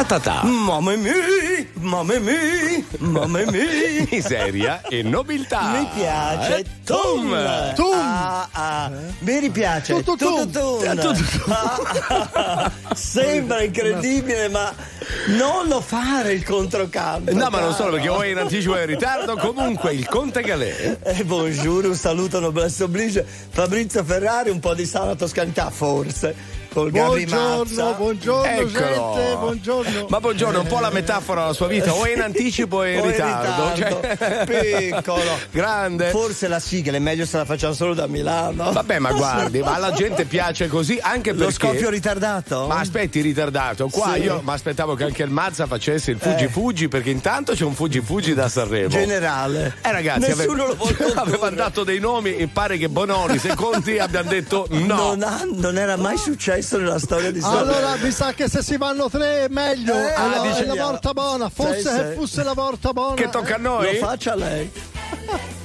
Ta ta ta. Mamma mia, mamma mia, mamma mia. Miseria e nobiltà. Mi piace. Eh, Tum. Tum. Ah, ah. Mi ripiace. Tu, tu, tu. Tututun. Tu, tu, tu. Ah. Sembra incredibile, ma non lo fare il controcampo. No, ma non solo perché o è in anticipo o è in ritardo. Comunque, il Conte Galè. Eh, buongiorno, un saluto noblesse oblige. Fabrizio Ferrari, un po' di sana toscanità, forse. Col Buongiorno, buongiorno, Eccolo. gente, buongiorno. Ma buongiorno, un po' la metafora della sua vita, o è in anticipo o è in O in ritardo. ritardo. Cioè- Piccolo. Grande. Forse la sigla è meglio se la facciamo solo da Milano. Vabbè, ma guardi, ma alla gente piace così anche Lo perché. scoppio ritardato? Ma aspetti, ritardato. Qua Sì. io mi aspettavo che anche il Mazza facesse il Fuggi Eh. Fuggi, perché intanto c'è un Fuggi Fuggi da Sanremo. Generale. Eh ragazzi, Nessuno lo vuole condurre. avevano dato dei nomi e pare che Bononi, secondi abbiano detto no. Non, ha- non era mai successo nella storia di Sanremo. Allora mi sa che se si vanno tre è meglio. Eh, è, ah, è la volta buona. Forse Sì, se sì. fosse la volta buona. Che tocca a Lo noi? faccia lei.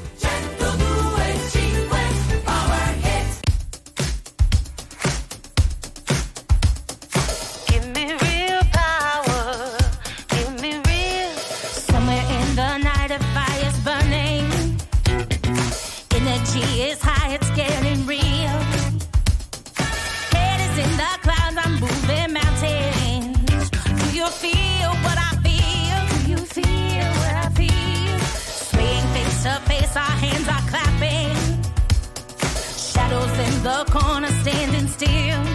the corner, standing still.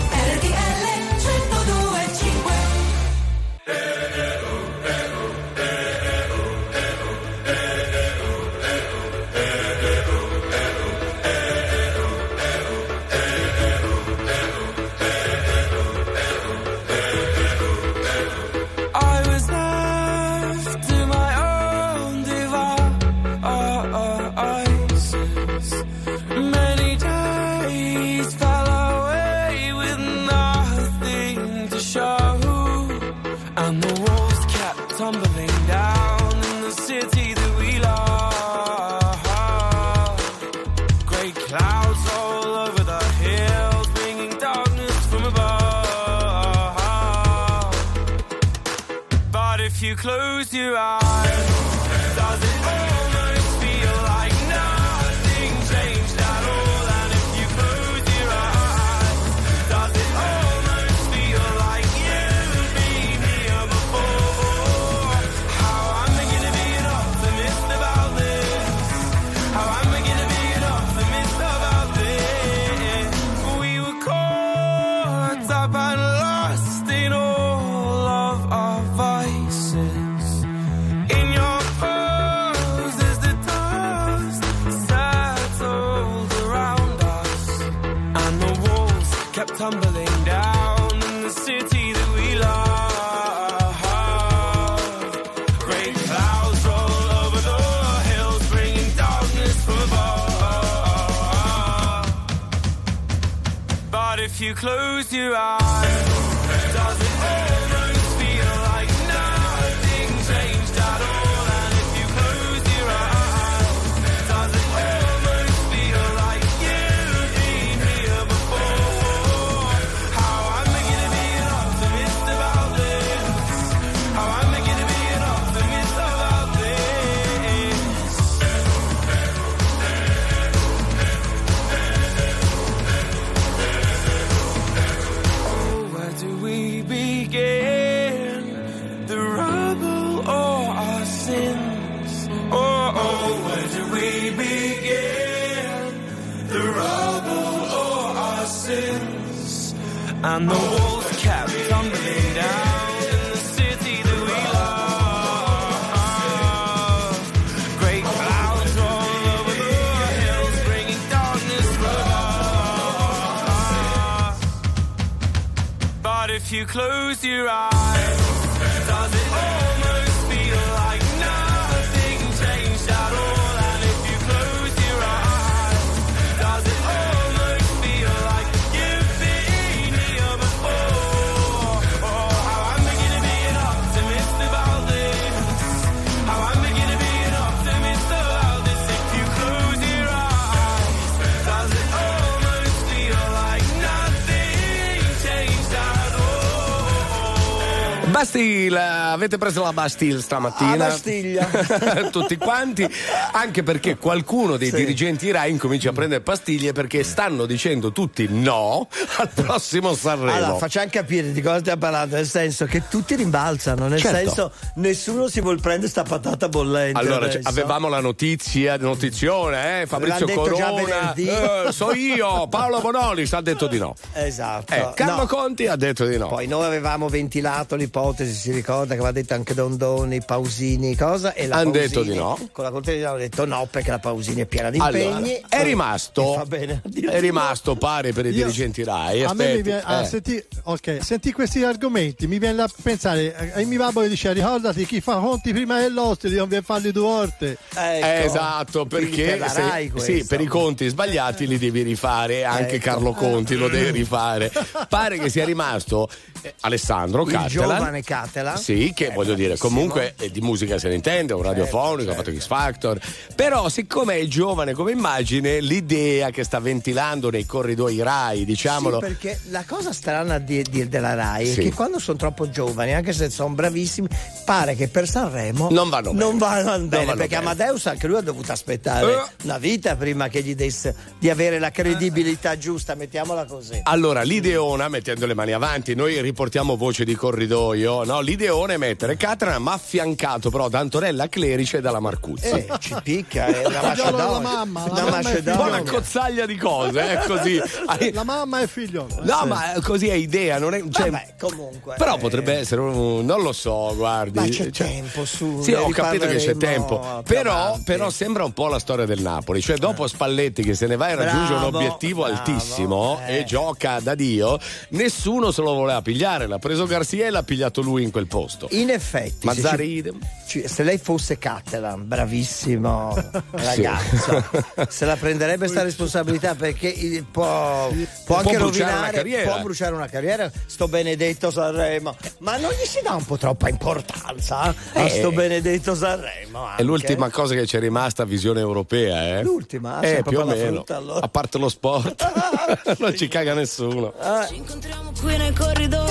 Avete preso la Bastille stamattina? Ah, Bastiglia. Tutti quanti, anche perché qualcuno dei Sì. dirigenti Rai incomincia a prendere pastiglie perché stanno dicendo tutti no al prossimo Sanremo. Allora, facciamo capire di cosa stiamo parlando, nel senso che tutti rimbalzano, nel Certo. senso nessuno si vuol prendere sta patata bollente. Allora, adesso. c- avevamo la notizia, notizione, eh? Fabrizio L'han detto già Corona, eh, so io, Paolo Bonolis ha detto di no. Esatto. Eh, Carlo No. Conti ha detto di no. Poi noi avevamo ventilato l'ipotesi, si ricorda che aveva detto anche Dondoni, Pausini, cosa? E la Han Pausini, detto di no. Con la Conte hanno detto no perché la Pausini è piena di Allora, impegni. è E- rimasto, è rimasto pare per i Io- dirigenti Rai. A me mi viene, ah, eh. senti, ok, senti questi argomenti, mi viene da pensare, eh, mio babbo dice ricordati chi fa conti prima dell'oste, non viene farli due volte. Ecco. Eh, esatto, perché se- sì, per i conti sbagliati li devi rifare, anche Ecco. Carlo Conti lo deve rifare. Pare che sia rimasto eh, Alessandro Il Cattelan. giovane Cattelan. Sì, che Eh, voglio dire, comunque eh, di musica se ne intende, è un radiofonico, ha fatto X Factor. Però, siccome è giovane come immagine, l'idea che sta ventilando nei corridoi Rai, diciamolo. Sì, perché la cosa strana di, di- della Rai Sì. è che quando sono troppo giovani, anche se sono bravissimi, pare che per Sanremo Non vanno non bene. vanno bene, vanno perché bene. Amadeus anche lui ha dovuto aspettare Eh. una vita prima che gli desse di avere la credibilità giusta, mettiamola così. Allora, l'ideona, mettendo le mani avanti, noi riportiamo voce di corridoio, no? L'ideona è mettere Catran, ma affiancato però da Antonella Clerice e dalla Marcuzzi. Eh, ci picca, è una macedonia. mamma, la Una è macedonia. Un una cozzaglia di cose, eh, così. La mamma e il figlio. No, ma così è idea, non è. Cioè, Vabbè, comunque. però eh, potrebbe essere un. non lo so, guardi. Ma c'è cioè- tempo su. Sì, ho capito che c'è tempo. Però, però sembra un po' la storia del Napoli. Cioè, dopo Spalletti che se ne va e raggiunge un Bravo, obiettivo bravo, altissimo eh. e gioca da Dio, nessuno se lo voleva pigliare. L'ha preso Garzia e l'ha pigliato lui in quel posto. In effetti, se, Mazzari idem. ci- se lei fosse Catalan, bravissimo ragazzo, se la prenderebbe sta responsabilità perché può, può anche una rovinare, carriera. può bruciare una carriera. Sto benedetto Sanremo, ma non gli si dà un po' troppa importanza a Eh. sto benedetto Sanremo. È anche? l'ultima cosa che ci è rimasta a visione europea, eh? L'ultima? Eh, più o meno. frutta, allora. A parte lo sport, non ci caga nessuno. Ci incontriamo qui nei corridoi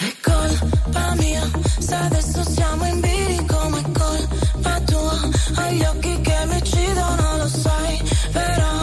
È colpa mia, se adesso siamo in bilico, ma colpa tua. Hai gli occhi che mi uccidono, lo sai, però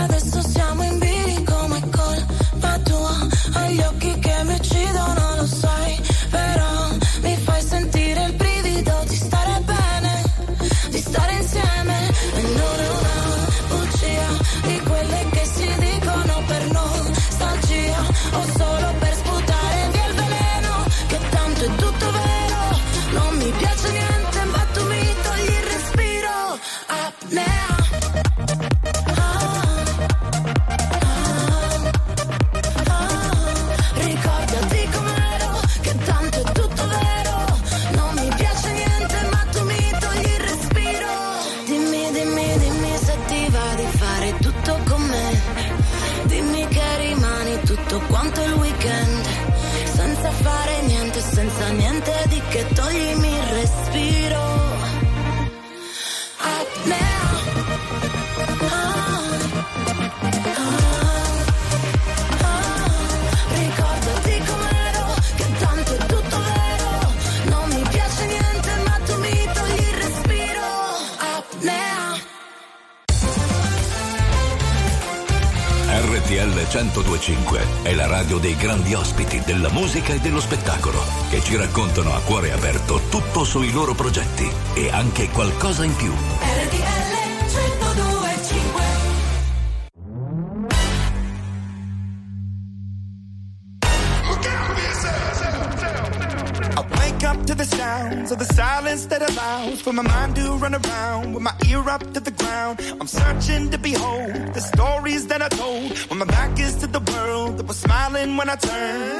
se adesso grandi ospiti della musica e dello spettacolo che ci raccontano a cuore aperto tutto sui loro progetti e anche qualcosa in più. RTL 1025 I wake up to the sounds of the silence that allows for my mind to run around with my ear up to the ground. I'm searching to behold the stories that I told when I turned.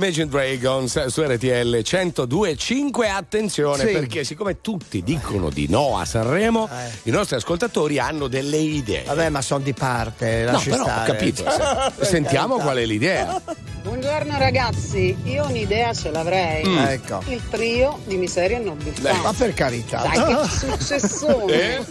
Imagine Dragons su RTL 102.5 attenzione Sì. perché siccome tutti dicono di no a Sanremo i nostri ascoltatori hanno delle idee Vabbè, ma sono di parte, no lasci però ho stare. capito se- sentiamo qual è l'idea Buongiorno ragazzi, io un'idea ce l'avrei. Mm. Ecco. Il trio di miseria e nobiltà. Ma per carità. Dai, che successone. Eh?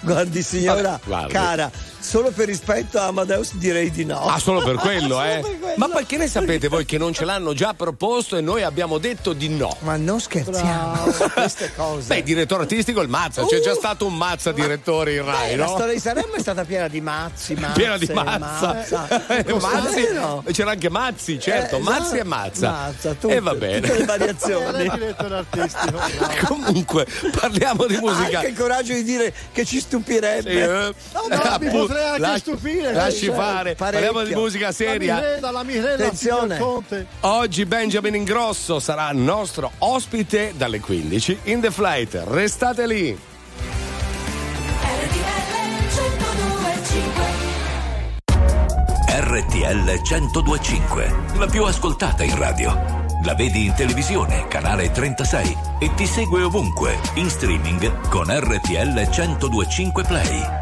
Guardi signora, Vabbè, guardi. cara, solo per rispetto a Amadeus direi di no. Ah, solo per quello, Solo eh? per quello. Ma perché ne sapete voi che non ce l'hanno già proposto e noi abbiamo detto di no? Ma non scherziamo su queste cose. Beh, direttore artistico il Mazza, c'è già stato un Mazza direttore in Rai, Beh, La no? storia di Sanremo è stata piena di mazzi, mazze, Piena di mazza. mazza. Eh, Mazzi, dire no? c'era anche Mazzi, certo, Eh, Mazzi e esatto. Mazza. Mazza, tutte, e va bene. tutte le variazioni. direttore artistico. Comunque, parliamo di musica. Anche il coraggio di dire che ci stupirebbe. Sì, eh. No, no, Appunto, potrei anche lasci- stupire. Lasci Cioè, fare. parecchio. Parliamo di musica La seria. Mirella, la Mirella, Attenzione. signor Conte. Oggi Benjamin Ingrosso sarà nostro ospite dalle 15 in The Flight. Restate lì. RTL 1025, la più ascoltata in radio. La vedi in televisione, canale 36 e ti segue ovunque, in streaming con RTL 1025 Play.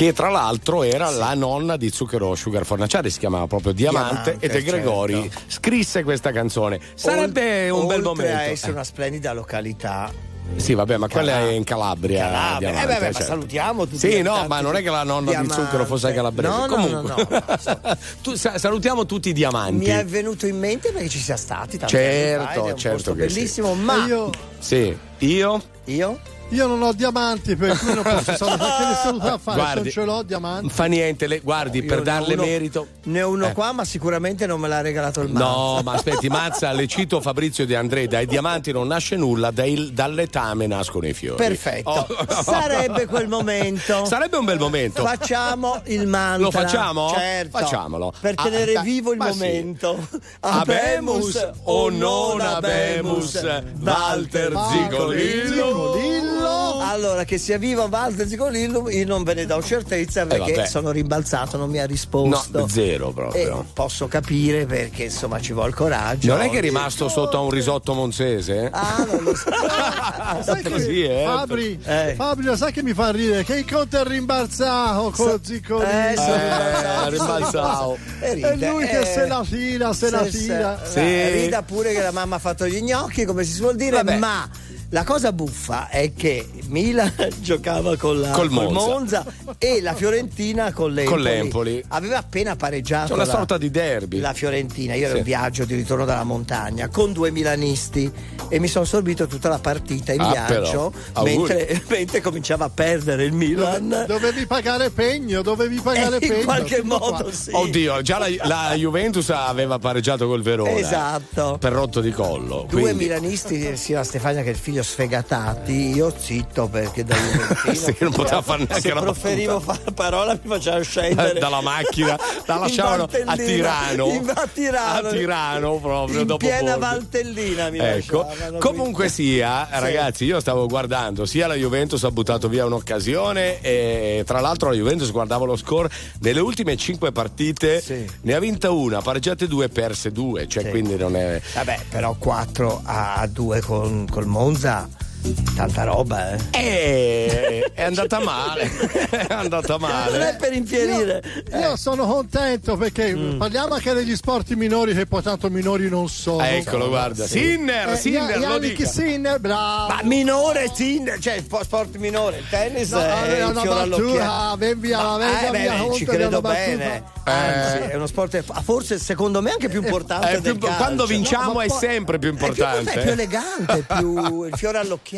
che tra l'altro era sì. la nonna di Zucchero Sugar Fornaciari, si chiamava proprio Diamante, Diamante e De Gregori certo. scrisse questa canzone. Sarebbe Olt- un bel momento. Oltre a essere una splendida località, sì, vabbè, ma Calab- quella è in Calabria. Eh, Calabria. Eh beh, beh, certo. salutiamo tutti. Sì, no, ma non è che la nonna diamante. di zucchero fosse calabrese. No, Comunque, no, no, no. tu, salutiamo tutti i diamanti. Mi è venuto in mente perché ci sia stati. Certo, fa, certo. certo che bellissimo, sì. ma io. Sì, io. Io? Io non ho diamanti, per cui non posso salutare. Che ne saluta a fare? Guardi. Non ce l'ho diamanti. Fa niente, le- guardi, Io per darle uno- merito. ne ho uno Eh. qua, ma sicuramente non me l'ha regalato il Mazza. No, ma aspetti, Mazza, le cito Fabrizio De André, dai diamanti non nasce nulla, dai- dall'etame nascono i fiori. Perfetto. Oh. Sarebbe quel momento. Sarebbe un bel momento. Facciamo il mantra. Lo facciamo? Certo. Facciamolo. Per Ah, tenere dai, vivo il ma sì. momento. Abemus o non abemus, Walter Zigolillo. Zigolillo. Allora, che sia vivo Walter Zigolillo, io non ve ne do certezza perché Eh, sono rimbalzato, non mi ha No, risposto. zero E proprio. posso capire perché insomma ci vuole coraggio. Non è che è rimasto sotto a un risotto monzese? Ah, non lo so. Sai che- Così, eh? Fabri, Eh. Fabri, lo sai che mi fa ridere? Che il conto è rimbalzato con lo ziccolino. Eh, sono Eh, rimbalzavo. E E ride, lui che eh. se la tira, se la Sì, sì. tira. Sì. Eh, Rida pure che la mamma ha fatto gli gnocchi, come si suol dire, Vabbè. ma la cosa buffa è che Milan giocava con la, Col col Monza. e la Fiorentina con l'Empoli. Con l'Empoli. Aveva appena pareggiato C'è una la, sorta di derby. la Fiorentina. Io ero Sì. in viaggio di ritorno dalla montagna con due milanisti e mi sono sorbito tutta la partita in Ah, viaggio mentre, mentre cominciava a perdere il Milan. Dovevi pagare pegno, dovevi pagare E pegno. in qualche modo sì. Oddio, già la, la Juventus aveva pareggiato col Verona. Esatto. Per rotto di collo. Due quindi- milanisti, sia la Stefania che il figlio sfegatati, io zitto perché da Juventino Sì, non poteva fare neanche se una proferivo fa- parola mi faceva scendere dalla macchina, la lasciavano a. Tirano. In- a Tirano. A Tirano proprio in dopo piena poco. Valtellina mi Ecco, comunque quindi- sia, ragazzi, io stavo guardando, sia la Juventus ha buttato via un'occasione e tra l'altro la Juventus guardavo lo score nelle ultime cinque partite, Sì. ne ha vinta una, pareggiate due, perse due, cioè Sì. quindi non è... vabbè però 4 a 2 con, col Monza Mesa. Tanta roba eh Eh, è andata male, è andata non è male. per infierire Io sono contento perché Mm. parliamo anche degli sport minori che poi tanto minori non sono. Eccolo, guarda, Sì. Sinner, Eh, Sinner, Ia- lo. Sinner, bravo. ma minore Tinder cioè sport minore il tennis No, è una fiore all'occhiello battuta, ben via, Ma- venga eh, beh, ci credo bene anzi è uno sport forse secondo me anche più importante Eh, del più- quando vinciamo No, è poi- sempre più è più, importante. è più elegante più il fiore all'occhiello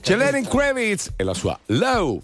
C'è Lenny Kravitz e la sua Low.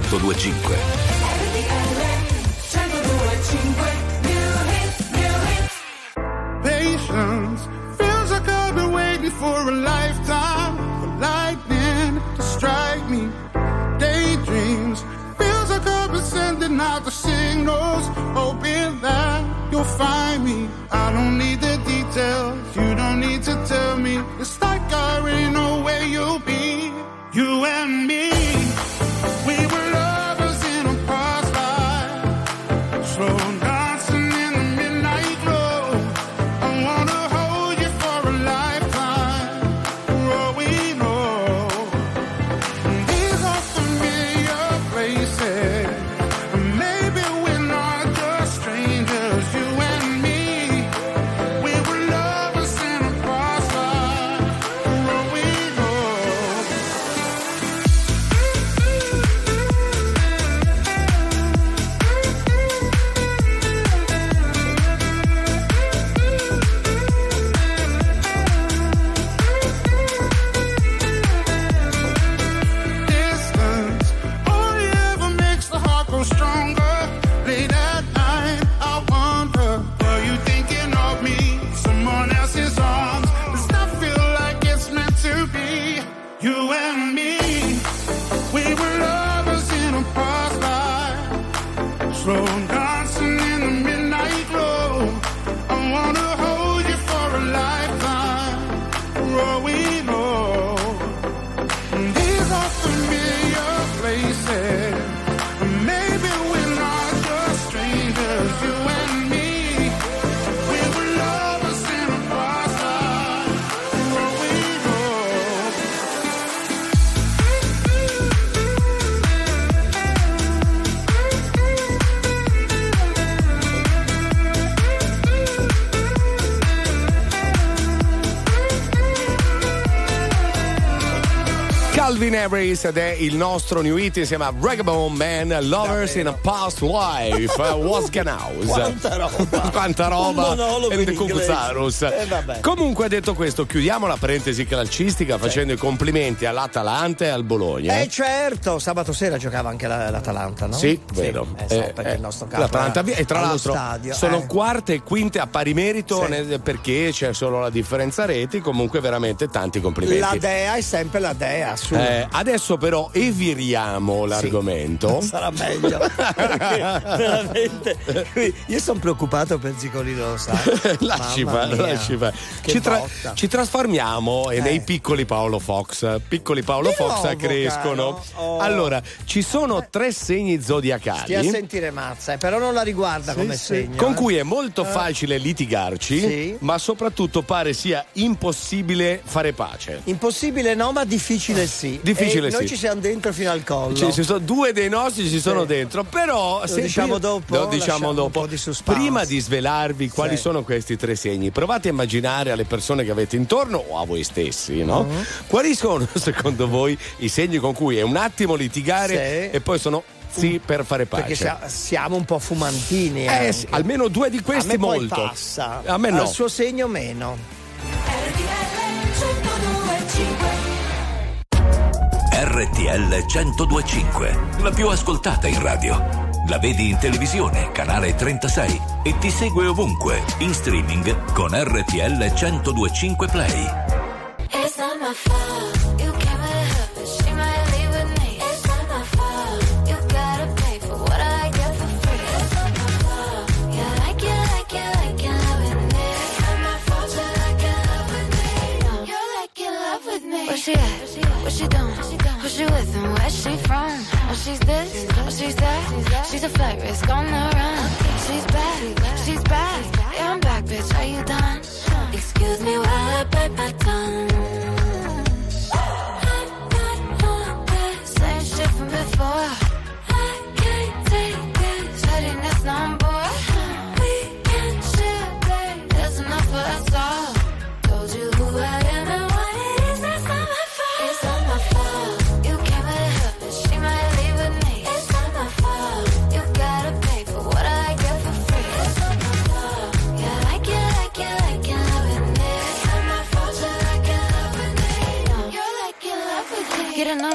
1025. Canaries ed è il nostro new hit insieme a Ragabone Man Lovers Davvero. in a Past Life uh, Was House Quanta roba! Quanta roba! Ed Eh, Comunque detto questo, chiudiamo la parentesi calcistica facendo i complimenti all'Atalanta e al Bologna. Eh, eh certo, sabato sera giocava anche la, l'Atalanta, no? Sì, sì vero. Eh, so, eh, perché eh, il nostro capo L'Atalanta e tra l'altro stadio, sono eh. quarte e quinte a pari merito sì. nel, perché c'è solo la differenza reti, comunque veramente tanti complimenti. La Dea è sempre la Dea, su. Eh, Adesso però eviriamo l'argomento. Sì, sarà meglio. veramente. Io sono preoccupato per Zicolino, lo sai. lasci fare, lasci fare. Ci, tra- ci, trasformiamo eh. nei piccoli Paolo Fox. Piccoli Paolo Di Fox nuovo, crescono. Oh. Allora, ci sono tre segni zodiacali. Stia a sentire mazza, eh, però non la riguarda sì, come sì. segno. Con eh. cui è molto eh. facile litigarci, sì. ma soprattutto pare sia impossibile fare pace. Impossibile no, ma difficile sì. Difficile e Noi sì. ci siamo dentro fino al collo. Ci, ci sono due dei nostri ci sono Sì. dentro, però Lo se diciamo prima- dopo? Lo diciamo dopo. po' di. Prima di svelarvi quali Sì. sono questi tre segni, provate a immaginare alle persone che avete intorno o a voi stessi, no? Mhm. Quali sono secondo voi i segni con cui è un attimo litigare Sì. e poi sono sì per fare pace? Perché sia- siamo un po' fumantini. Eh, sì, almeno due di questi a me poi molto. passa. A me no. Al suo segno meno. RTL 1025, la più ascoltata in radio. La vedi in televisione, canale 36 e ti segue ovunque, in streaming con RTL 1025 Play. It's not my fault. She. Where at? What she doing? She with and where she from? Oh, she's this, oh, she's that. She's a flight risk on the run. She's back, she's back. Yeah, I'm back, bitch. Are you done? Excuse me while I bite my tongue. Same shit from before.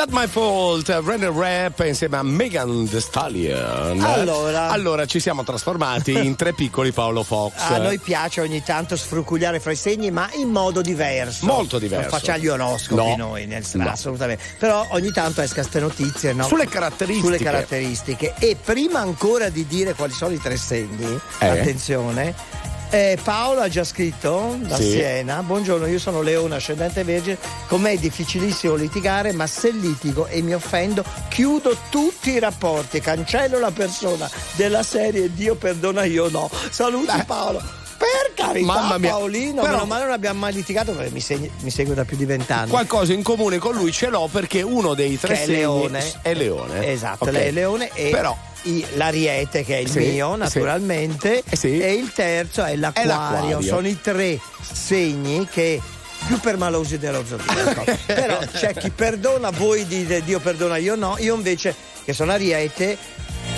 Not my fault, Renner Rap insieme a Megan Thee Stallion. Allora. Allora, ci siamo trasformati in tre piccoli Paolo Fox. A noi piace ogni tanto sfrucugliare fra i segni, ma in modo diverso. Molto diverso. Non facciamo gli oroscopi No. noi, nel No. assolutamente. Però ogni tanto esca ste notizie, no? Sulle caratteristiche. Sulle caratteristiche. E prima ancora di dire quali sono i tre segni, Eh. attenzione. Eh, Paolo ha già scritto da Sì. Siena. Buongiorno, io sono Leone, ascendente vergine. Con me è difficilissimo litigare, ma se litigo e mi offendo, chiudo tutti i rapporti, cancello la persona della serie Dio perdona, io no. Saluti Paolo. Per carità, Mamma mia. Paolino, Però- meno male non abbiamo mai litigato perché mi, segni- mi segue da più di vent'anni. Qualcosa in comune con lui ce l'ho perché uno dei tre Che è segni leone. è leone. Esatto, Ok. lei è leone e Però i- l'ariete che è il Sì, mio naturalmente sì. Eh sì. e il terzo è l'acquario. l'acquario. Sono i tre segni che più permalosi dello zodiaco. Però c'è chi perdona, voi dite Dio perdona, io no, io invece che sono ariete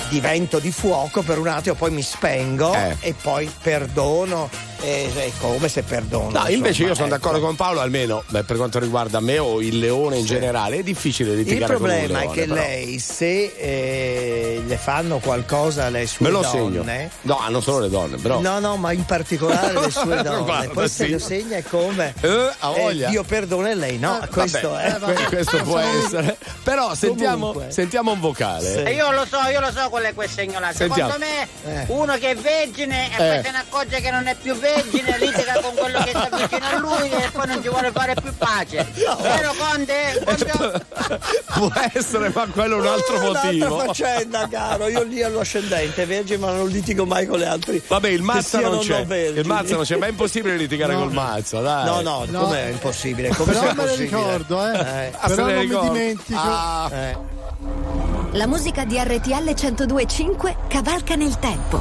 divento di fuoco per un attimo, poi mi spengo Eh. e poi perdono e, e come se perdono. No, invece io sono ecco. d'accordo con Paolo, almeno beh, per quanto riguarda me o il leone in generale, è difficile Il litigare con un problema leone. è che però. lei, se eh, le fanno qualcosa alle sue Me lo donne, segno. No, non solo le donne, però. No, no, ma in particolare le sue donne. Guarda, Poi se sì. lo segna è come Eh, ha eh, voglia. Dio perdona e lei no. Eh, questo vabbè, è. eh, vabbè, questo può essere. Però sentiamo, sentiamo un vocale. E io lo so, io lo so quello è quel segno là. Sentiamo. Secondo me Eh. uno che è vergine e Eh. poi se ne accorge che non è più vergine, litiga con quello che sta vicino a lui e poi non ci vuole fare più pace. Vero Conte? Conte? Può essere, ma quello è un altro un'altra motivo. faccenda, caro. Io lì all'ascendente vergine, ma non litigo mai con le altre. Vabbè, il che mazza non c'è. vergini. Il mazza non c'è, ma è impossibile litigare No. col mazza, dai. No, no, No. com'è impossibile? Come Però me possibile? ricordo, eh. Ah, se Però non mi ricordo. dimentico. Ah. Eh. La musica di RTL 1025 cavalca nel tempo.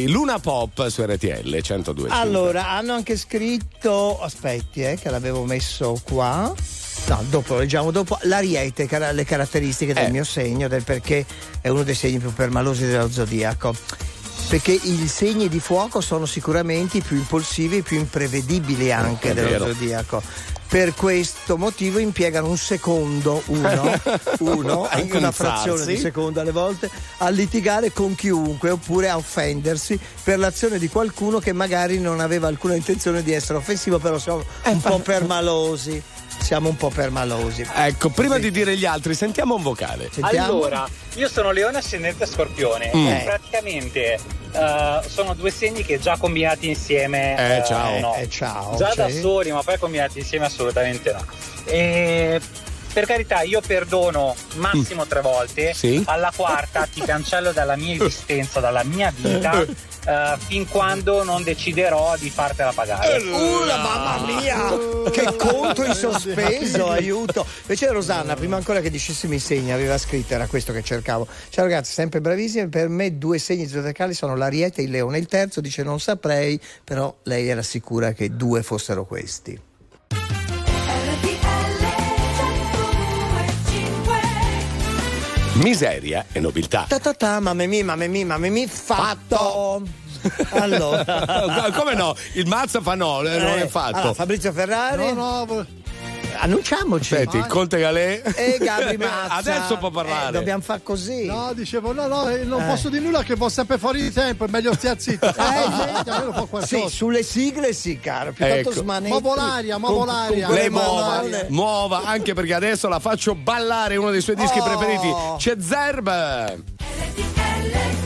Magari. Luna Pop su RTL 102. Allora, hanno anche scritto, aspetti, eh, che l'avevo messo qua. No, dopo lo leggiamo dopo. L'ariete, cara- le caratteristiche del Eh. mio segno, del perché è uno dei segni più permalosi dello zodiaco. Perché i segni di fuoco sono sicuramente i più impulsivi e più imprevedibili anche dello vero. zodiaco. Per questo motivo impiegano un secondo, uno, uno anche una frazione di secondo alle volte, a litigare con chiunque oppure a offendersi per l'azione di qualcuno che magari non aveva alcuna intenzione di essere offensivo, però siamo un po' permalosi. Siamo un po' permalosi. Ecco, prima di dire gli altri, sentiamo un vocale. Sentiamo. Allora, io sono Leone ascendente Scorpione Mm. e praticamente eh, sono due segni che già combinati insieme Eh, eh, ciao. no. Eh, ciao, già sì. da soli, ma poi combinati insieme assolutamente no. E per carità, io perdono massimo tre volte, Sì. alla quarta ti cancello dalla mia esistenza, dalla mia vita. eh, fin quando non deciderò di fartela pagare. Uh, mamma mia! Che conto in sospeso, aiuto! Invece Rosanna, prima ancora che dicesse mi segni, aveva scritto, era questo che cercavo. Ciao ragazzi, sempre bravissimi. Per me due segni zodiacali sono l'ariete e il leone. Il terzo dice non saprei, però lei era sicura che due fossero questi. Miseria e nobiltà. Ta ta ta, mamma mia, mamma mia, mamma mia, fatto! Allora, Come no? Il mazza fa no, non Eh, è fatto. allora, Fabrizio Ferrari. No, no, annunciamoci. Senti, il Conte Galè. E Gabri Mazza. Adesso può parlare. Eh, dobbiamo far così. No, dicevo, no, no, eh, non Eh. posso dire nulla che vo sempre fuori di tempo, è meglio stia zitto. Eh, fa qualcosa. Sì, sulle sigle sì, caro. Più tanto Ecco. smanetti. Muovo l'aria, muovo con- l'aria. con Lei muova, muova, anche perché adesso la faccio ballare uno dei suoi dischi Oh. preferiti. C'è Zerb. Anegwa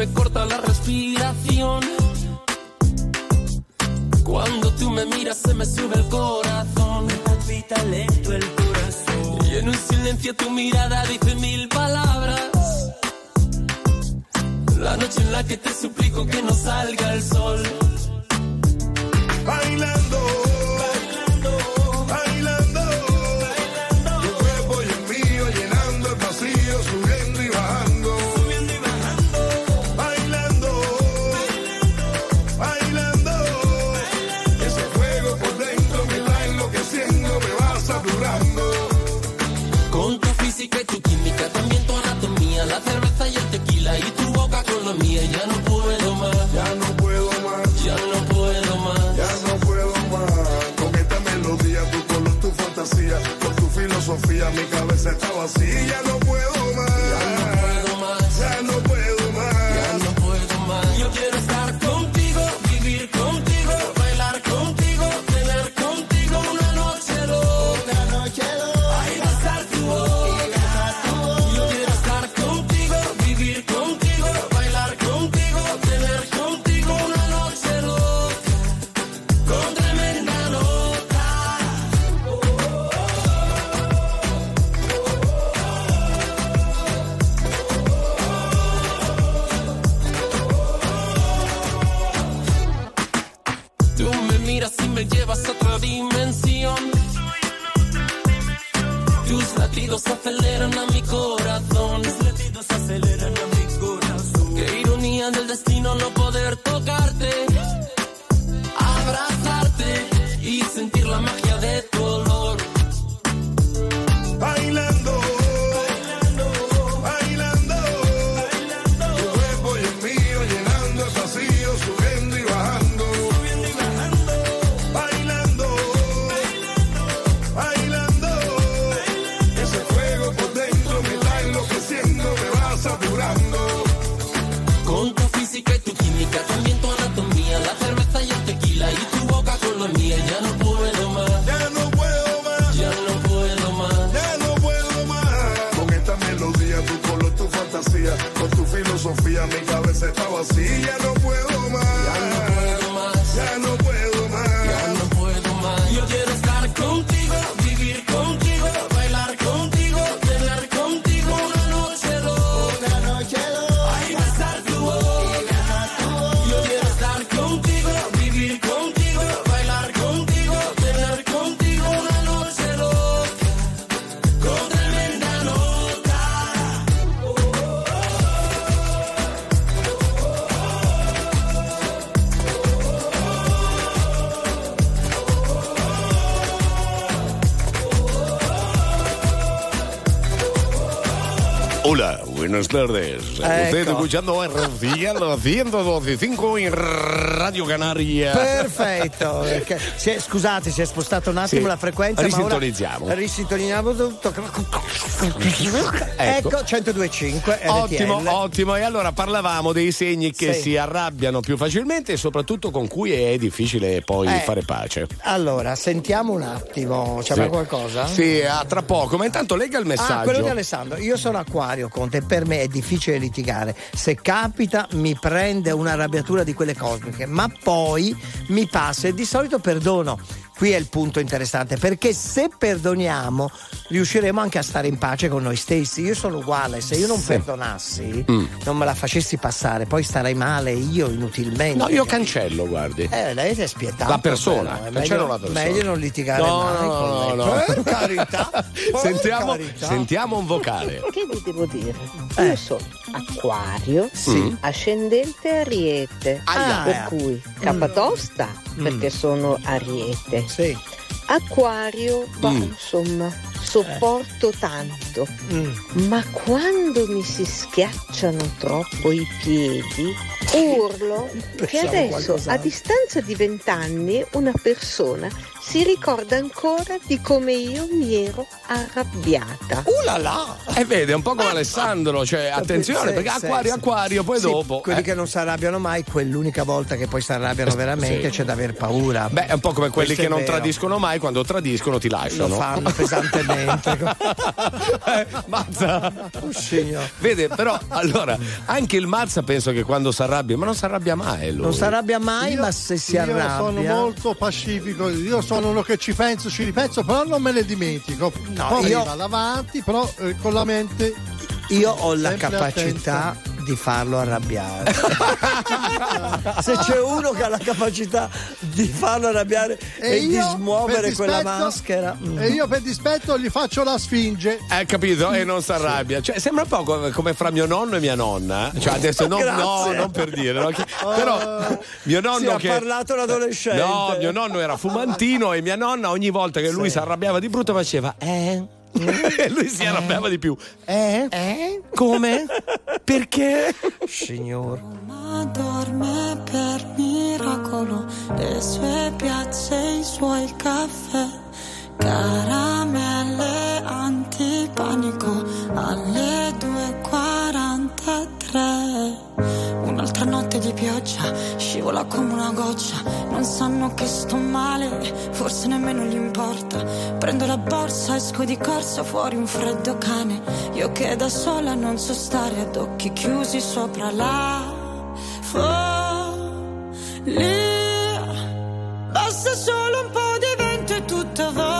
Me corta buenas tardes. Eco. Usted escuchando RCI a 112.5 y Radio Canaria. Perfetto, perché si è- scusate, si è spostata un attimo Sì. la frequenza. ma ora Risintonizziamo. Risintonizziamo tutto. Ecco. Ecco, 102.5 RTL. Ottimo, ottimo. E allora parlavamo dei segni che Sì. si arrabbiano più facilmente e soprattutto con cui è difficile poi Eh. fare pace. Allora, sentiamo un attimo, c'è Sì. qualcosa? Sì, a tra poco, ma intanto lega il messaggio. Ah, quello di Alessandro. Io sono acquario, Conte, per me è difficile litigare. Se capita mi prende una arrabbiatura di quelle cosmiche, ma poi mi passa e di solito perdono. Qui è il punto interessante, perché se perdoniamo riusciremo anche a stare in pace con noi stessi. Io sono uguale, se io non Sì. perdonassi, Mm. non me la facessi passare, poi starei male io inutilmente. No, io cancello, guardi. Eh, lei è spietato. La persona, però, è cancello meglio, la persona. meglio non litigare No, mai no, con no, lei. no. Per carità, per Sentiamo, carità. sentiamo un vocale. Che vi devo dire? Eh. Io sono acquario, Sì. ascendente ariete, Aia. per cui capatosta perché sono ariete. Sì. Acquario, Mm. insomma, sopporto tanto, ma quando mi si schiacciano troppo i piedi, urlo che Pensavo adesso, a distanza di vent'anni, una persona si ricorda ancora di come io mi ero arrabbiata. Uh là là! E vede, è un po' come Alessandro, cioè attenzione, perché acquario, acquario, poi Sì, dopo. Quelli eh. che non si arrabbiano mai, quell'unica volta che poi si arrabbiano Eh, veramente sì. c'è da aver paura. Beh, è un po' come quelli Questo che non vero. tradiscono mai, quando tradiscono ti lasciano. Lo fanno pesantemente. Eh, Mazza. Signor. Vede, però, allora, anche il Mazza penso che quando si arrabbia, ma non si arrabbia mai lui. Non si arrabbia mai, ma se si io arrabbia. sono molto pacifico, io sono uno che ci penso, ci ripenso, però non me ne dimentico. No, Poi io- va davanti, però eh, con la mente. Io ho la capacità di farlo arrabbiare. Se c'è uno che ha la capacità di farlo arrabbiare e, di io, smuovere per quella dispetto- maschera. mm. E io per dispetto gli faccio la sfinge. Eh, capito? E non si arrabbia. Cioè, sembra un po' come, come fra mio nonno e mia nonna. Cioè, adesso no, no, non per dire. no? Che- però mio nonno Sì, ha che. parlato l'adolescente. No, mio nonno era fumantino e mia nonna ogni volta che lui si arrabbiava di brutto faceva eh. Lui si arrabbiava eh? di più. Eh? eh? Come? Perché? Signor. Ma dorme per miracolo, le sue piazze, i suoi caffè, caramelle antipanico alle 2.43 antipani pioggia, scivola come una goccia. Non sanno che sto male, forse nemmeno gli importa. Prendo la borsa, esco di corsa, fuori un freddo cane. Io che da sola non so stare ad occhi chiusi sopra la follia. Basta solo un po' di vento e tutto vola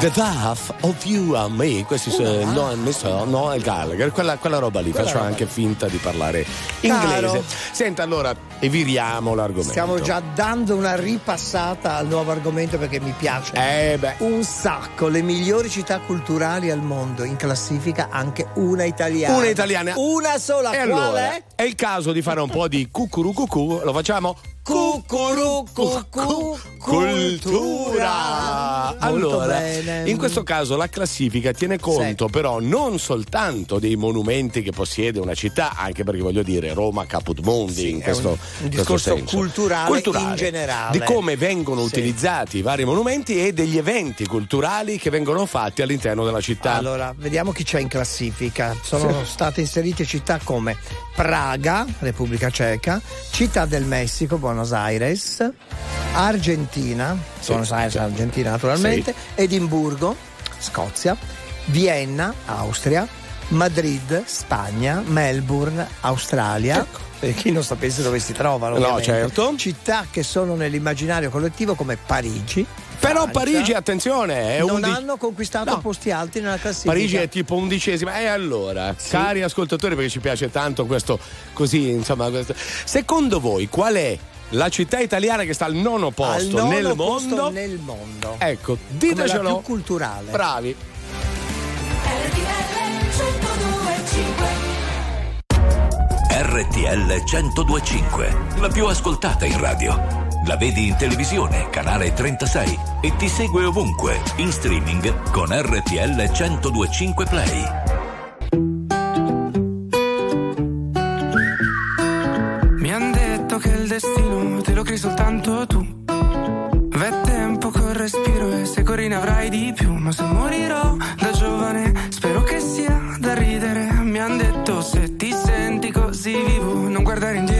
The Death of You and Me, questi sono no, no, Noel Gallagher, quella, quella roba lì, Quella faccio roba anche finta di parlare Caro. inglese. Senta allora, eviriamo l'argomento. Stiamo già dando una ripassata al nuovo argomento perché mi piace Eh beh. un sacco. Le migliori città culturali al mondo, in classifica anche una italiana. Una italiana. Una sola. E Qual allora, è? è il caso di fare un po' di cucurucucù, lo facciamo? Cucurucucù Cultura! Allora, in questo caso la classifica tiene conto però non soltanto dei monumenti che possiede una città, anche perché voglio dire Roma Caput Mundi in è questo, un- un questo discorso senso. culturale in generale. Di come vengono Sì. utilizzati i vari monumenti e degli eventi culturali che vengono fatti all'interno della città. Allora, vediamo chi c'è in classifica. Sono state inserite città come Praga, Repubblica Ceca, Città del Messico, Buenos Aires, Argentina, Buenos Aires, Argentina naturalmente, Edimburgo, Scozia, Vienna, Austria, Madrid, Spagna, Melbourne, Australia. Per chi non sapesse dove si trovano, No, certo. Città che sono nell'immaginario collettivo come Parigi. Però. Parigi, attenzione, è non undi- hanno conquistato No. posti alti nella classifica. Parigi è tipo undicesima. E allora, cari ascoltatori, perché ci piace tanto questo così, insomma, questo. secondo voi qual è la città italiana che sta al nono Al posto nono nel posto mondo? nel mondo. Ecco, Come la ditecelo. più culturale. Bravi. RTL 1025, la più ascoltata in radio. La vedi in televisione, canale 36 e ti segue ovunque, in streaming con RTL 1025 Play. Lo crei soltanto tu. V'è tempo col respiro e se corri ne avrai di più. Ma se morirò da giovane, spero che sia da ridere. Mi han detto se ti senti così vivo, non guardare indietro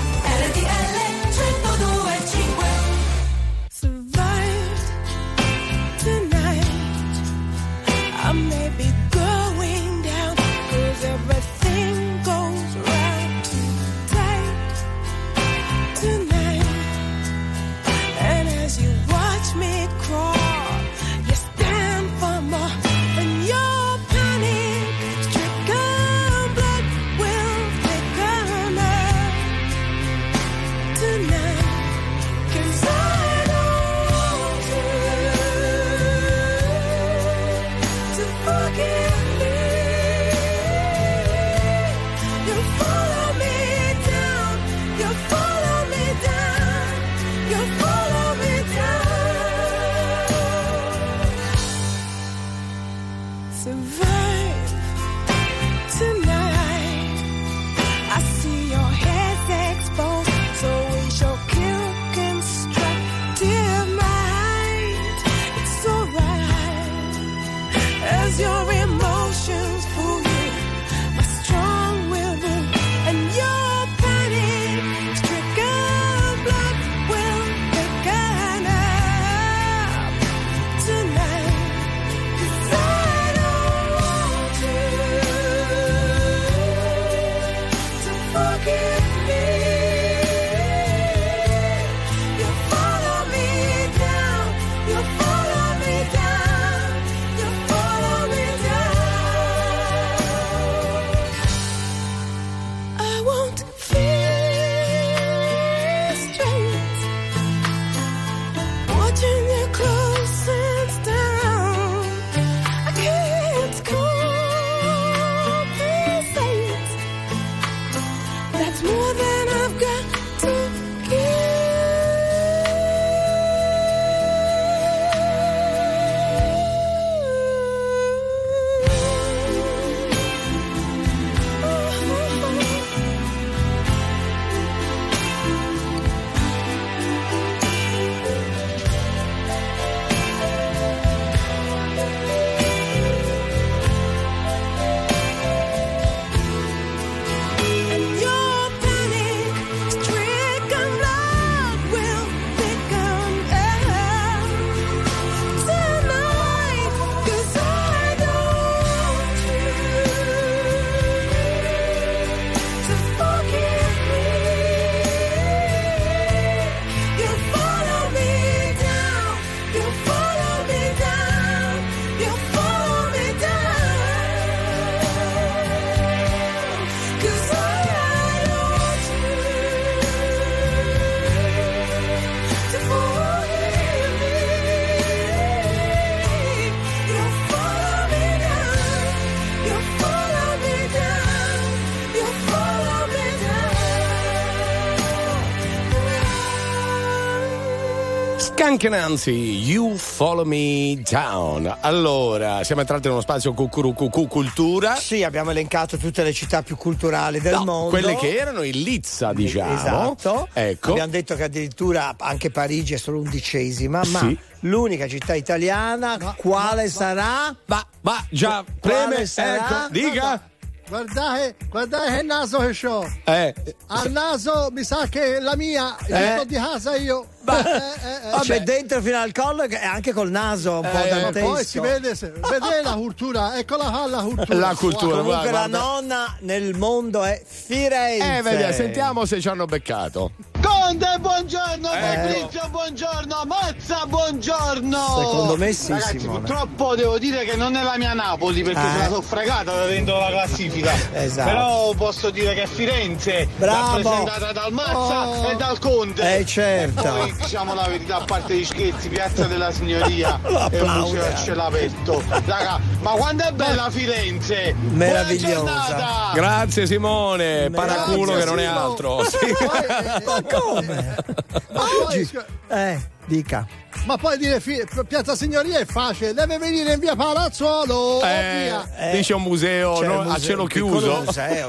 Skank Nancy, You Follow Me Down. Allora, siamo entrati in uno spazio cucurucucu cultura. Sì, abbiamo elencato tutte le città più culturali del No, mondo. quelle che erano in Lizza, diciamo. Esatto. Ecco. Abbiamo detto che addirittura anche Parigi è solo undicesima, ma Sì. l'unica città italiana quale sarà? Ma, ma già, preme, sarà? ecco, dica. Guardate, guardate che naso che ho. Eh, Al naso mi sa che la mia, io Eh. sto di casa io. Eh, eh, eh, Vabbè, cioè, dentro fino al collo e anche col naso un po' eh, dantesco. poi si vede, se- vedete la cultura, eccola qua la cultura. La cultura, Comunque guarda, la guarda. nonna nel mondo è Firenze. Eh, vedi, sentiamo se ci hanno beccato. Conte, buongiorno, Ecco. Fabrizio, buongiorno, Mazza, buongiorno. Secondo me sì, Ragazzi, Simone. purtroppo devo dire che non è la mia Napoli perché Eh. sono fregata dentro la classifica. Esatto. Però posso dire che Firenze Bravo. rappresentata dal Mazza Oh. e dal Conte. Eh, certo. Poi diciamo la verità, a parte gli scherzi, Piazza della Signoria e applaude. museo a cielo aperto. Raga, ma quando è bella Firenze! Buona Meravigliosa. giornata! Grazie Simone, paraculo che non è Simo. altro. Sì. Ma come? Ma scu- Eh, dica. Ma poi dire fi- Piazza Signoria è facile, deve venire in via Palazzuolo. Eh, via. Eh, dice un museo c'è no, museo- a cielo chiuso. museo, c'è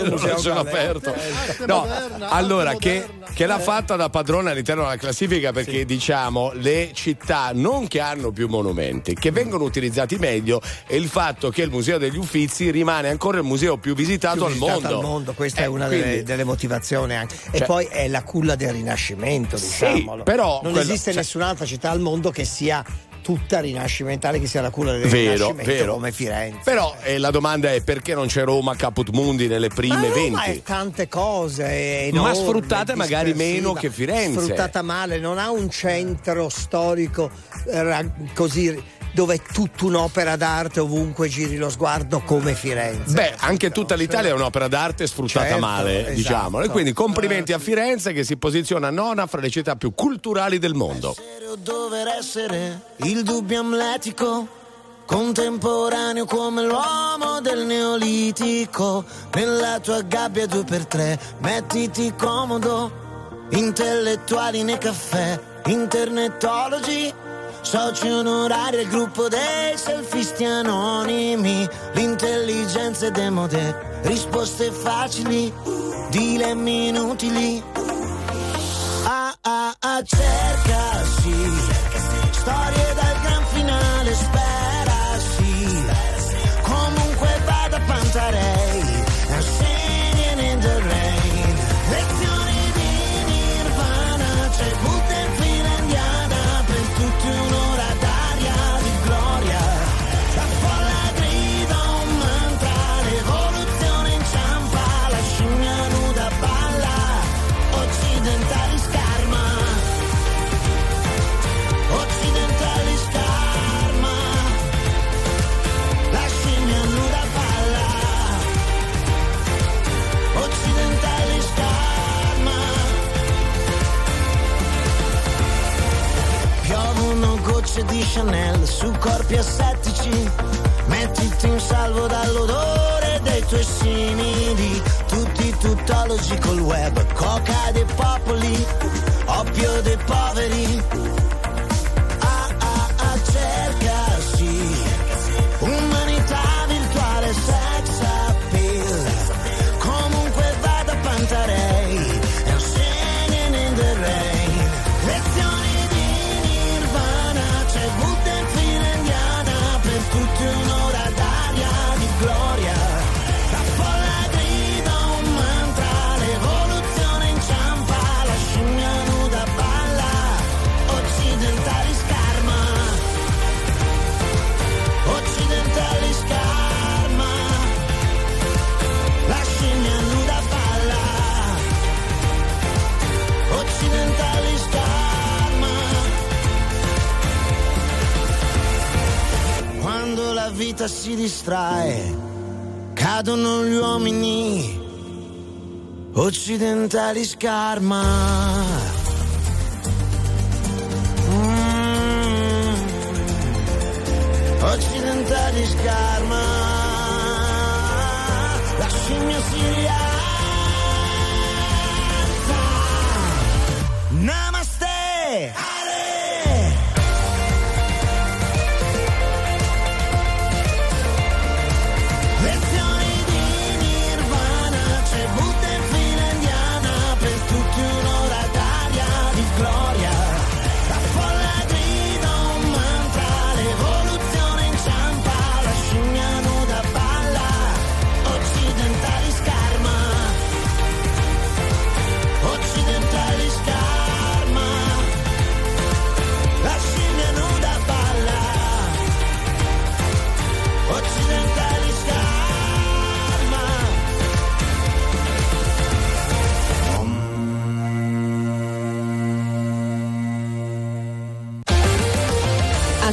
il museo a cielo aperto. Arte No, moderna, allora che, che l'ha fatta da padrona all'interno della classifica perché diciamo le città non che hanno più monumenti, che vengono utilizzati meglio è il fatto che il Museo degli Uffizi rimane ancora il museo più visitato, più al, visitata mondo. al mondo, questa Eh, è una quindi- delle, delle motivazioni anche. e Cioè- poi è la culla del Rinascimento, Sì, diciamolo. però non quello- esiste cioè- nessun'altra città al mondo che sia tutta rinascimentale, che sia la culla del Vero, Rinascimento vero. come Firenze. Però eh, la domanda è perché non c'è Roma Caput Mundi nelle Ma prime Roma 20? è tante cose, è Ma enorme, sfruttate magari meno che Firenze. Sfruttata male, non ha un centro storico eh, così dove è tutta un'opera d'arte ovunque giri lo sguardo come Firenze. Beh, anche tutta l'Italia è un'opera d'arte sfruttata Certo, male, esatto. diciamolo. E quindi complimenti a Firenze che si posiziona nona fra le città più culturali del mondo. o dover essere il dubbio amletico, contemporaneo come l'uomo del neolitico. Nella tua gabbia due per tre, mettiti comodo, intellettuali nei caffè, internetologi. Soci onorari al gruppo dei selfisti anonimi, l'intelligenza è demode, risposte facili, dilemmi inutili. a Ah ah ah, cercasi, storie arriscar mais.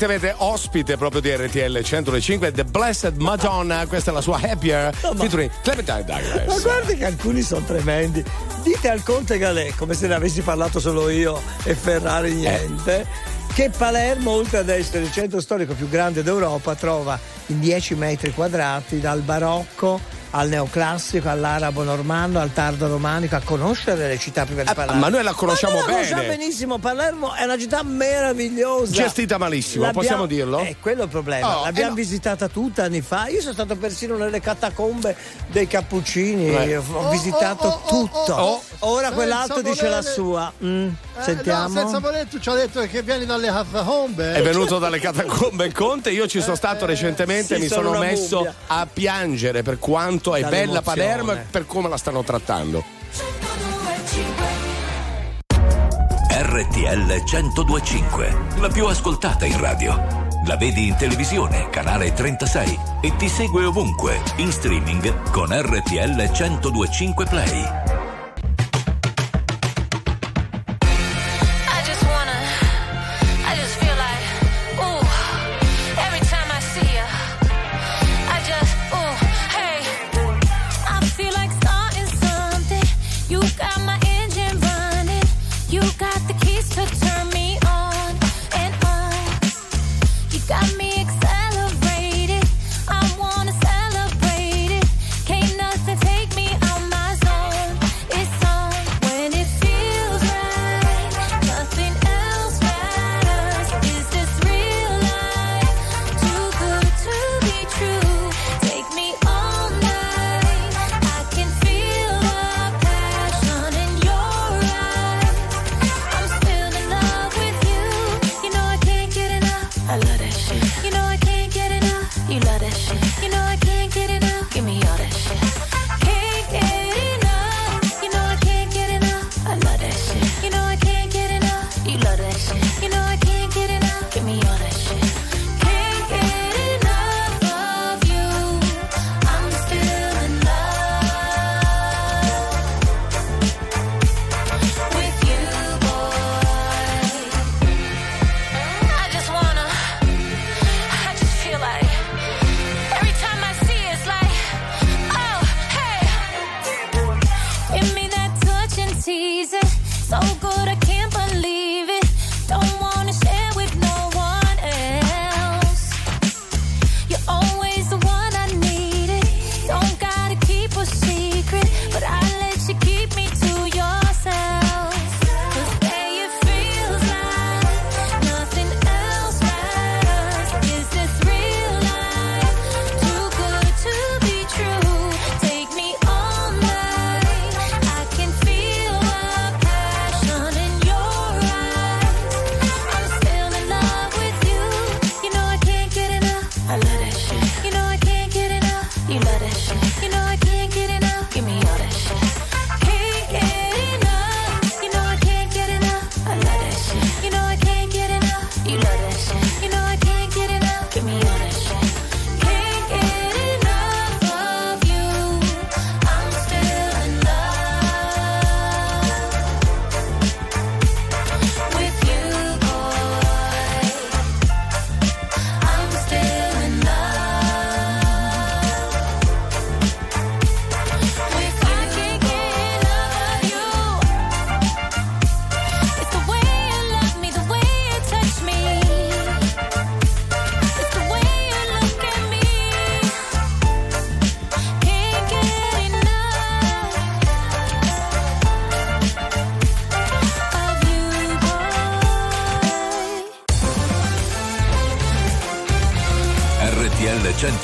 Recentemente ospite proprio di RTL 105 The Blessed Madonna, questa è la sua Happier No, ma- featuring Clementine Douglas. Ma guardi che alcuni sono tremendi. Dite al Conte Galè, come se ne avessi parlato solo io e Ferrari niente, che Palermo, oltre ad essere il centro storico più grande d'Europa, trova in 10 metri quadrati dal barocco al neoclassico, all'arabo normanno, al tardo romanico, a conoscere le città prima di parlare. ma noi la conosciamo Ma noi la conosciamo bene. benissimo, Palermo è una città meravigliosa. Gestita malissimo, L'abbiamo- possiamo dirlo? Eh, quello è il problema. Oh, L'abbiamo eh no. visitata tutta anni fa. Io sono stato persino nelle catacombe dei Cappuccini, Eh. ho visitato tutto. Ora quell'altro Senza dice la volere- sua. Mm, Eh, sentiamo. no, senza voler tu ci ha detto che vieni dalle catacombe. È venuto dalle catacombe Conte, io ci sono stato recentemente e sì, mi sono messo mummia. a piangere per quanto è bella. Palermo e per come la stanno trattando. RTL 1025, la più ascoltata in radio. La vedi in televisione, canale 36 e ti segue ovunque, in streaming con RTL 1025 Play.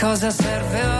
Cosa serve ora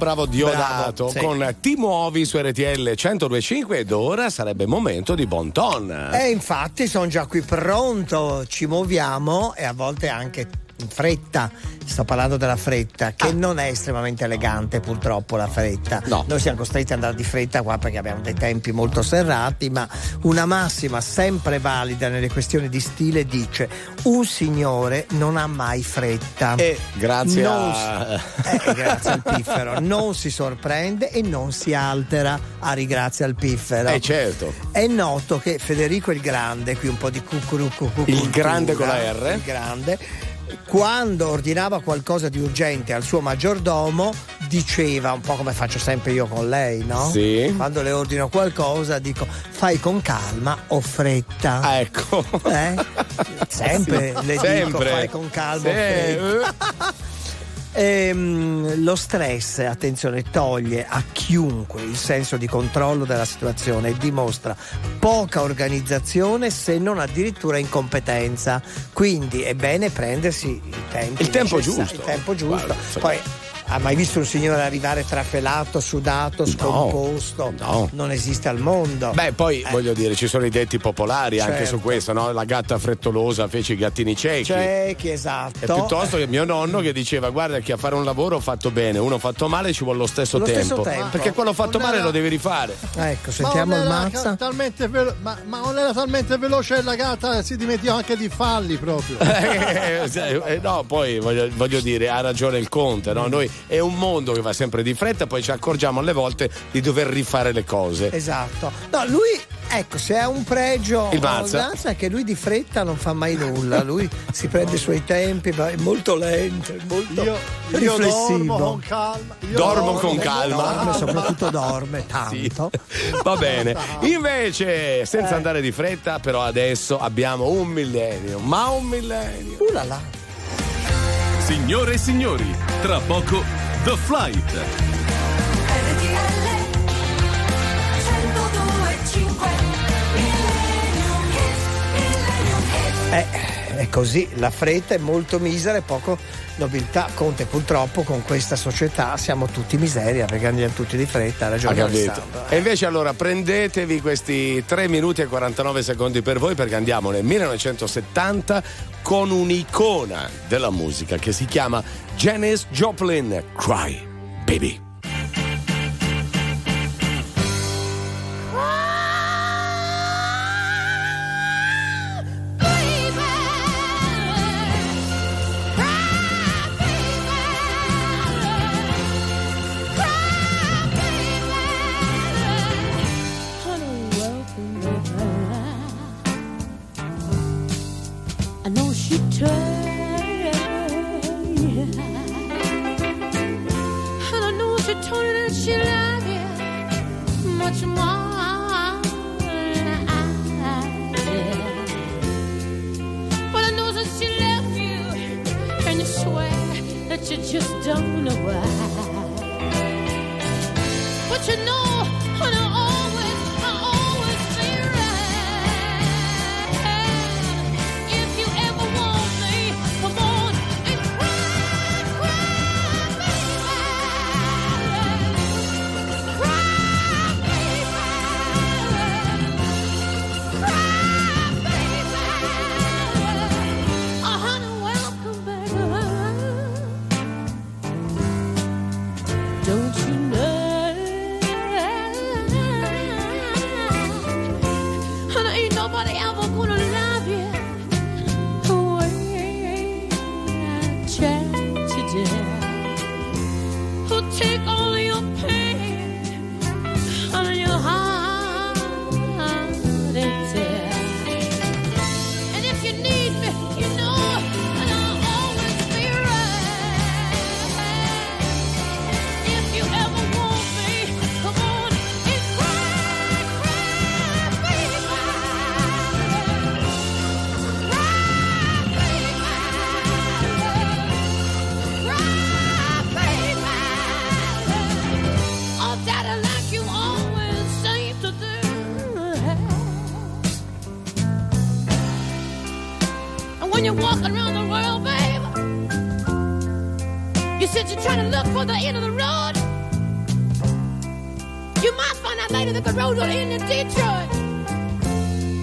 Bravo, Diodato. Bravo, sì. Con Ti muovi su RTL 1025 ed ora sarebbe momento di bon ton. E infatti sono già qui pronto, ci muoviamo e a volte anche fretta. Sto parlando della fretta, che non è estremamente elegante purtroppo la fretta. Noi siamo costretti ad andare di fretta qua perché abbiamo dei tempi molto serrati, ma una massima sempre valida nelle questioni di stile dice un signore non ha mai fretta. E grazie Non a... eh, grazie al piffero, non si sorprende e non si altera a ringrazia al piffero. Eh certo. È noto che Federico il Grande, qui un po' di cucurucu Il grande con la R? Il grande, quando ordinava qualcosa di urgente al suo maggiordomo, diceva un po' come faccio sempre io con lei, no? Sì. Quando le ordino qualcosa, dico fai con calma o fretta. Ah, ecco. Eh? Sempre Sì, le dico sempre. fai con calma o fretta. Ehm, lo stress, attenzione, toglie a chiunque il senso di controllo della situazione e dimostra poca organizzazione se non addirittura incompetenza. Quindi è bene prendersi i tempi Il tempo giusto. Il tempo giusto. Guarda. Poi ha mai visto un signore arrivare trafelato, sudato, scomposto? no. Non esiste al mondo. Beh, poi voglio dire, ci sono i detti popolari anche Certo. su questo, no? La gatta frettolosa fece i gattini ciechi. Ciechi, esatto. E piuttosto che mio nonno che diceva guarda che a fare un lavoro fatto bene, uno fatto male ci vuole lo stesso, Lo tempo. stesso tempo. Perché quello fatto male lo devi rifare. Ecco, Ma sentiamo non il mazza. velo- ma, ma non era talmente veloce la gatta si dimentica anche di falli proprio. Eh, eh, no, poi voglio, voglio dire, ha ragione il conte, no? Noi è un mondo che va sempre di fretta, poi ci accorgiamo alle volte di dover rifare le cose. Esatto. No, lui, ecco, se ha un pregio Il Mazza. È che lui di fretta non fa mai nulla. Lui si prende i suoi tempi, va- è molto lento, è molto Io, io riflessivo. dormo con calma. Io Dormo con calma. Dorme, soprattutto dorme tanto. Va bene. Invece, senza andare di fretta, però adesso abbiamo un millennio. Ma un millennio. Uh là là. Signore e signori, tra poco The Flight. Eh, è così, la fretta è molto misera e poco nobiltà. Conte purtroppo con questa società siamo tutti miseria perché andiamo tutti di fretta, ha ragione capito. Alessandro. E invece allora prendetevi questi 3 minuti e 49 secondi per voi perché andiamo nel 1970 con un'icona della musica che si chiama Janis Joplin. Cry, baby. The end of the road. You might find out later that the road will end in Detroit.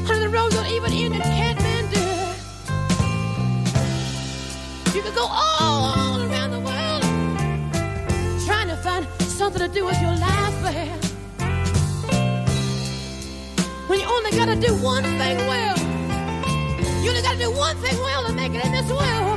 And the road will even end in Kathmandu. You could go all around the world trying to find something to do with your life, babe. When you only gotta do one thing well. You only gotta do one thing well to make it in this world,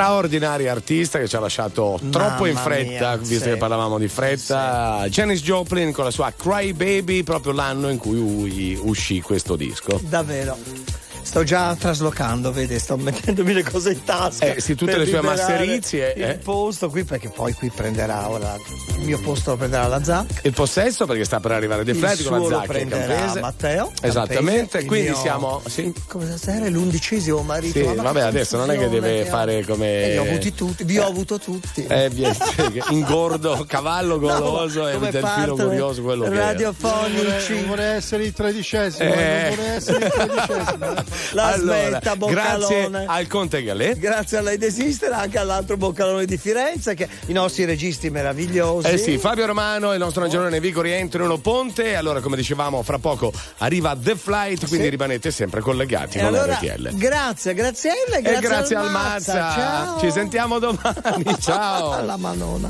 straordinaria artista che ci ha lasciato troppo in Mamma fretta, mia, visto sì. che parlavamo di fretta. Janis Joplin con la sua Cry Baby, proprio l'anno in cui uscì questo disco. Davvero. Sto già traslocando, vedi, sto mettendomi le cose in tasca. Eh, sì, tutte le sue masserizie, Il eh. posto qui, perché poi qui prenderà ora. Il mio posto lo prenderà la Zac. Il possesso perché sta per arrivare Il Flight con la suo lo prenderà. Matteo. Esattamente, Campese, il quindi mio- siamo. Sì, Come sarà l'undicesimo marito? sì, Ma vabbè, adesso non è che deve fare come. E li ho avuti tutti, vi ho avuto tutti. Eh, via- ingordo, cavallo goloso e come delfino curioso quello che è. radiofonici. Non vorrei essere il tredicesimo, Eh. non vorrei essere il tredicesimo. La Allora, smetta, grazie Boccalone. al Conte Galè. Grazie a lei Desister, anche all'altro Boccalone di Firenze, che i nostri registi meravigliosi. Eh sì, Fabio Romano e il nostro Angelone Vico rientrano Ponte. Allora, come dicevamo, fra poco arriva The Flight, quindi rimanete sempre collegati E con allora, RTL. grazie, Graziella e E grazie, grazie al Mazza. Ciao. Ci sentiamo domani. Ciao. Alla Manona.